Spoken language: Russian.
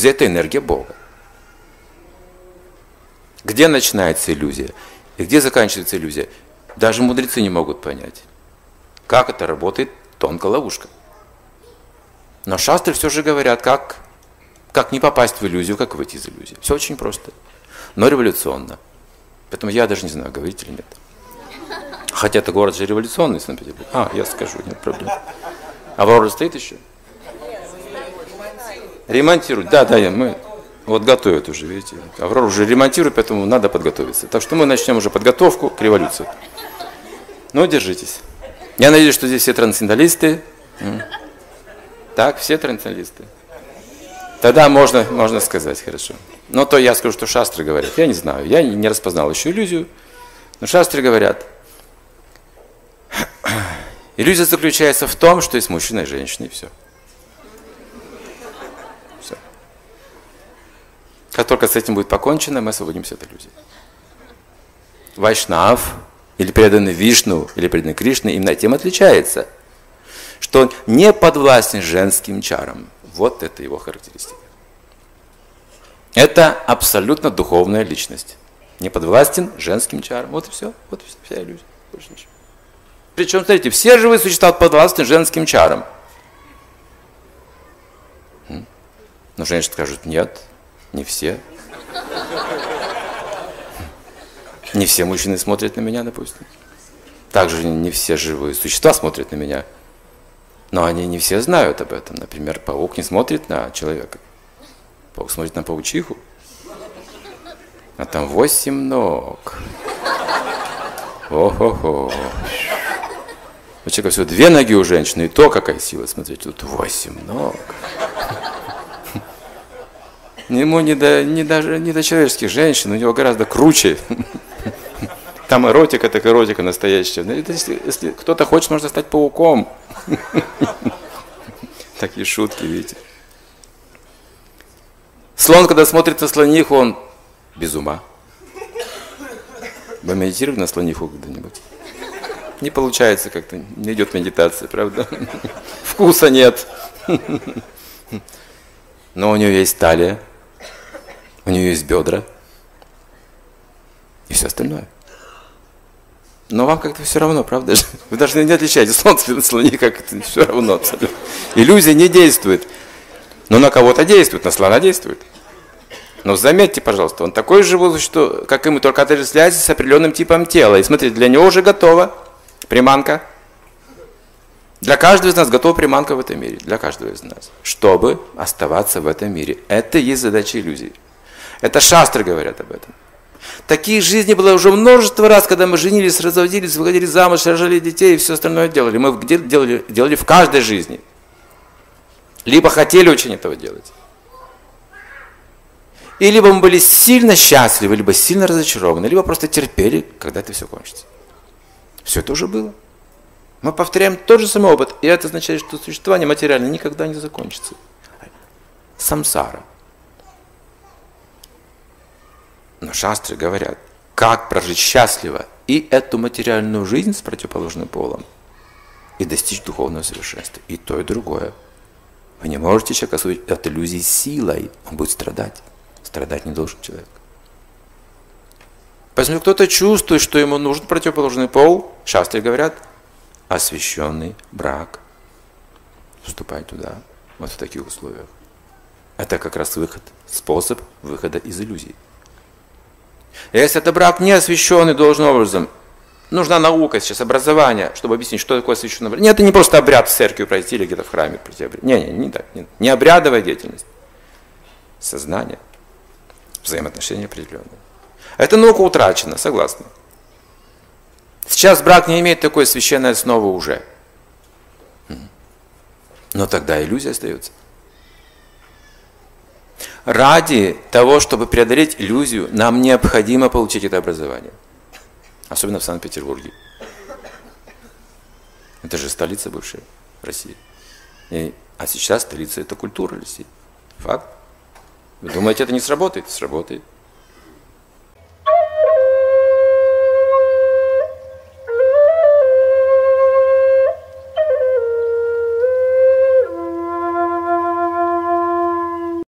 иллюзия – это энергия Бога. Где начинается иллюзия и где заканчивается иллюзия, даже мудрецы не могут понять. Как это работает тонкая ловушка. Но шастры все же говорят, как, как не попасть в иллюзию, как выйти из иллюзии. Все очень просто, но революционно. Поэтому я даже не знаю, говорить или нет. Хотя это город же революционный, Санкт-Петербург. А, я скажу, нет проблем. Аврора стоит еще? Ремонтируют. Да, да, мы вот готовят уже, видите. Аврора уже ремонтирует, поэтому надо подготовиться. Так что мы начнем уже подготовку к революции. Ну, держитесь. Я надеюсь, что здесь все трансценденталисты. Так, все трансценденталисты. Тогда можно, можно сказать, хорошо. Но то я скажу, что шастры говорят. Я не знаю, я не распознал еще иллюзию. Но шастры говорят, иллюзия заключается в том, что есть мужчина и женщина, и. Все. Как только с этим будет покончено, мы освободимся от иллюзии. Вайшнав, или преданный Вишну, или преданный Кришне, именно тем отличается, что он не подвластен женским чарам. Вот это его характеристика. Это абсолютно духовная личность. Не подвластен женским чарам. Вот и все. Вот и вся иллюзия. Больше ничего. Причем, смотрите, все живые существа подвластны женским чарам. Но женщины скажут, нет, не все. Не все мужчины смотрят на меня, допустим. Также не все живые существа смотрят на меня. Но они не все знают об этом. Например, паук не смотрит на человека. Паук смотрит на паучиху. А там восемь ног. О-хо-хо. У человека всего две ноги у женщины, и то какая сила. Смотрите, тут восемь ног. Ему не до, не, даже, не до человеческих женщин, у него гораздо круче. Там эротика, так эротика настоящая. Ну, если, если кто-то хочет, можно стать пауком. Такие шутки, видите. Слон, когда смотрит на слониху, он без ума. Вы медитировали на слониху когда-нибудь? Не получается как-то, не идет медитация, правда? Вкуса нет. Но у нее есть талия, у нее есть бедра и все остальное. Но вам как-то все равно, правда же? Вы даже не отличаете солнце от слони, как это все равно абсолютно. Иллюзия не действует. Но на кого-то действует, на слона действует. Но заметьте, пожалуйста, он такой же что, как и мы, только отождествляется с определенным типом тела. И смотрите, для него уже готова приманка. Для каждого из нас готова приманка в этом мире. Для каждого из нас. Чтобы оставаться в этом мире. Это и есть задача иллюзии. Это шастры говорят об этом. Таких жизней было уже множество раз, когда мы женились, разводились, выходили замуж, рожали детей и все остальное делали. Мы делали, делали в каждой жизни. Либо хотели очень этого делать. И либо мы были сильно счастливы, либо сильно разочарованы, либо просто терпели, когда это все кончится. Все это уже было. Мы повторяем тот же самый опыт, и это означает, что существование материальное никогда не закончится. Самсара. Но шастры говорят, как прожить счастливо и эту материальную жизнь с противоположным полом, и достичь духовного совершенства. И то, и другое. Вы не можете человека освободить от иллюзии силой, он будет страдать. Страдать не должен человек. Поэтому кто-то чувствует, что ему нужен противоположный пол, шастры говорят, освященный брак. Вступай туда, вот в таких условиях. Это как раз выход, способ выхода из иллюзий. Если это брак не освященный должным образом, нужна наука сейчас, образование, чтобы объяснить, что такое освященный брак. Нет, это не просто обряд в церкви пройти или где-то в храме пройти. Не, не, не так. Не, не обрядовая деятельность. Сознание. Взаимоотношения определенные. Эта наука утрачена, согласна. Сейчас брак не имеет такой священной основы уже. Но тогда иллюзия остается. Ради того, чтобы преодолеть иллюзию, нам необходимо получить это образование. Особенно в Санкт-Петербурге. Это же столица бывшая России. И, а сейчас столица – это культура России. Факт. Вы думаете, это не сработает? Сработает.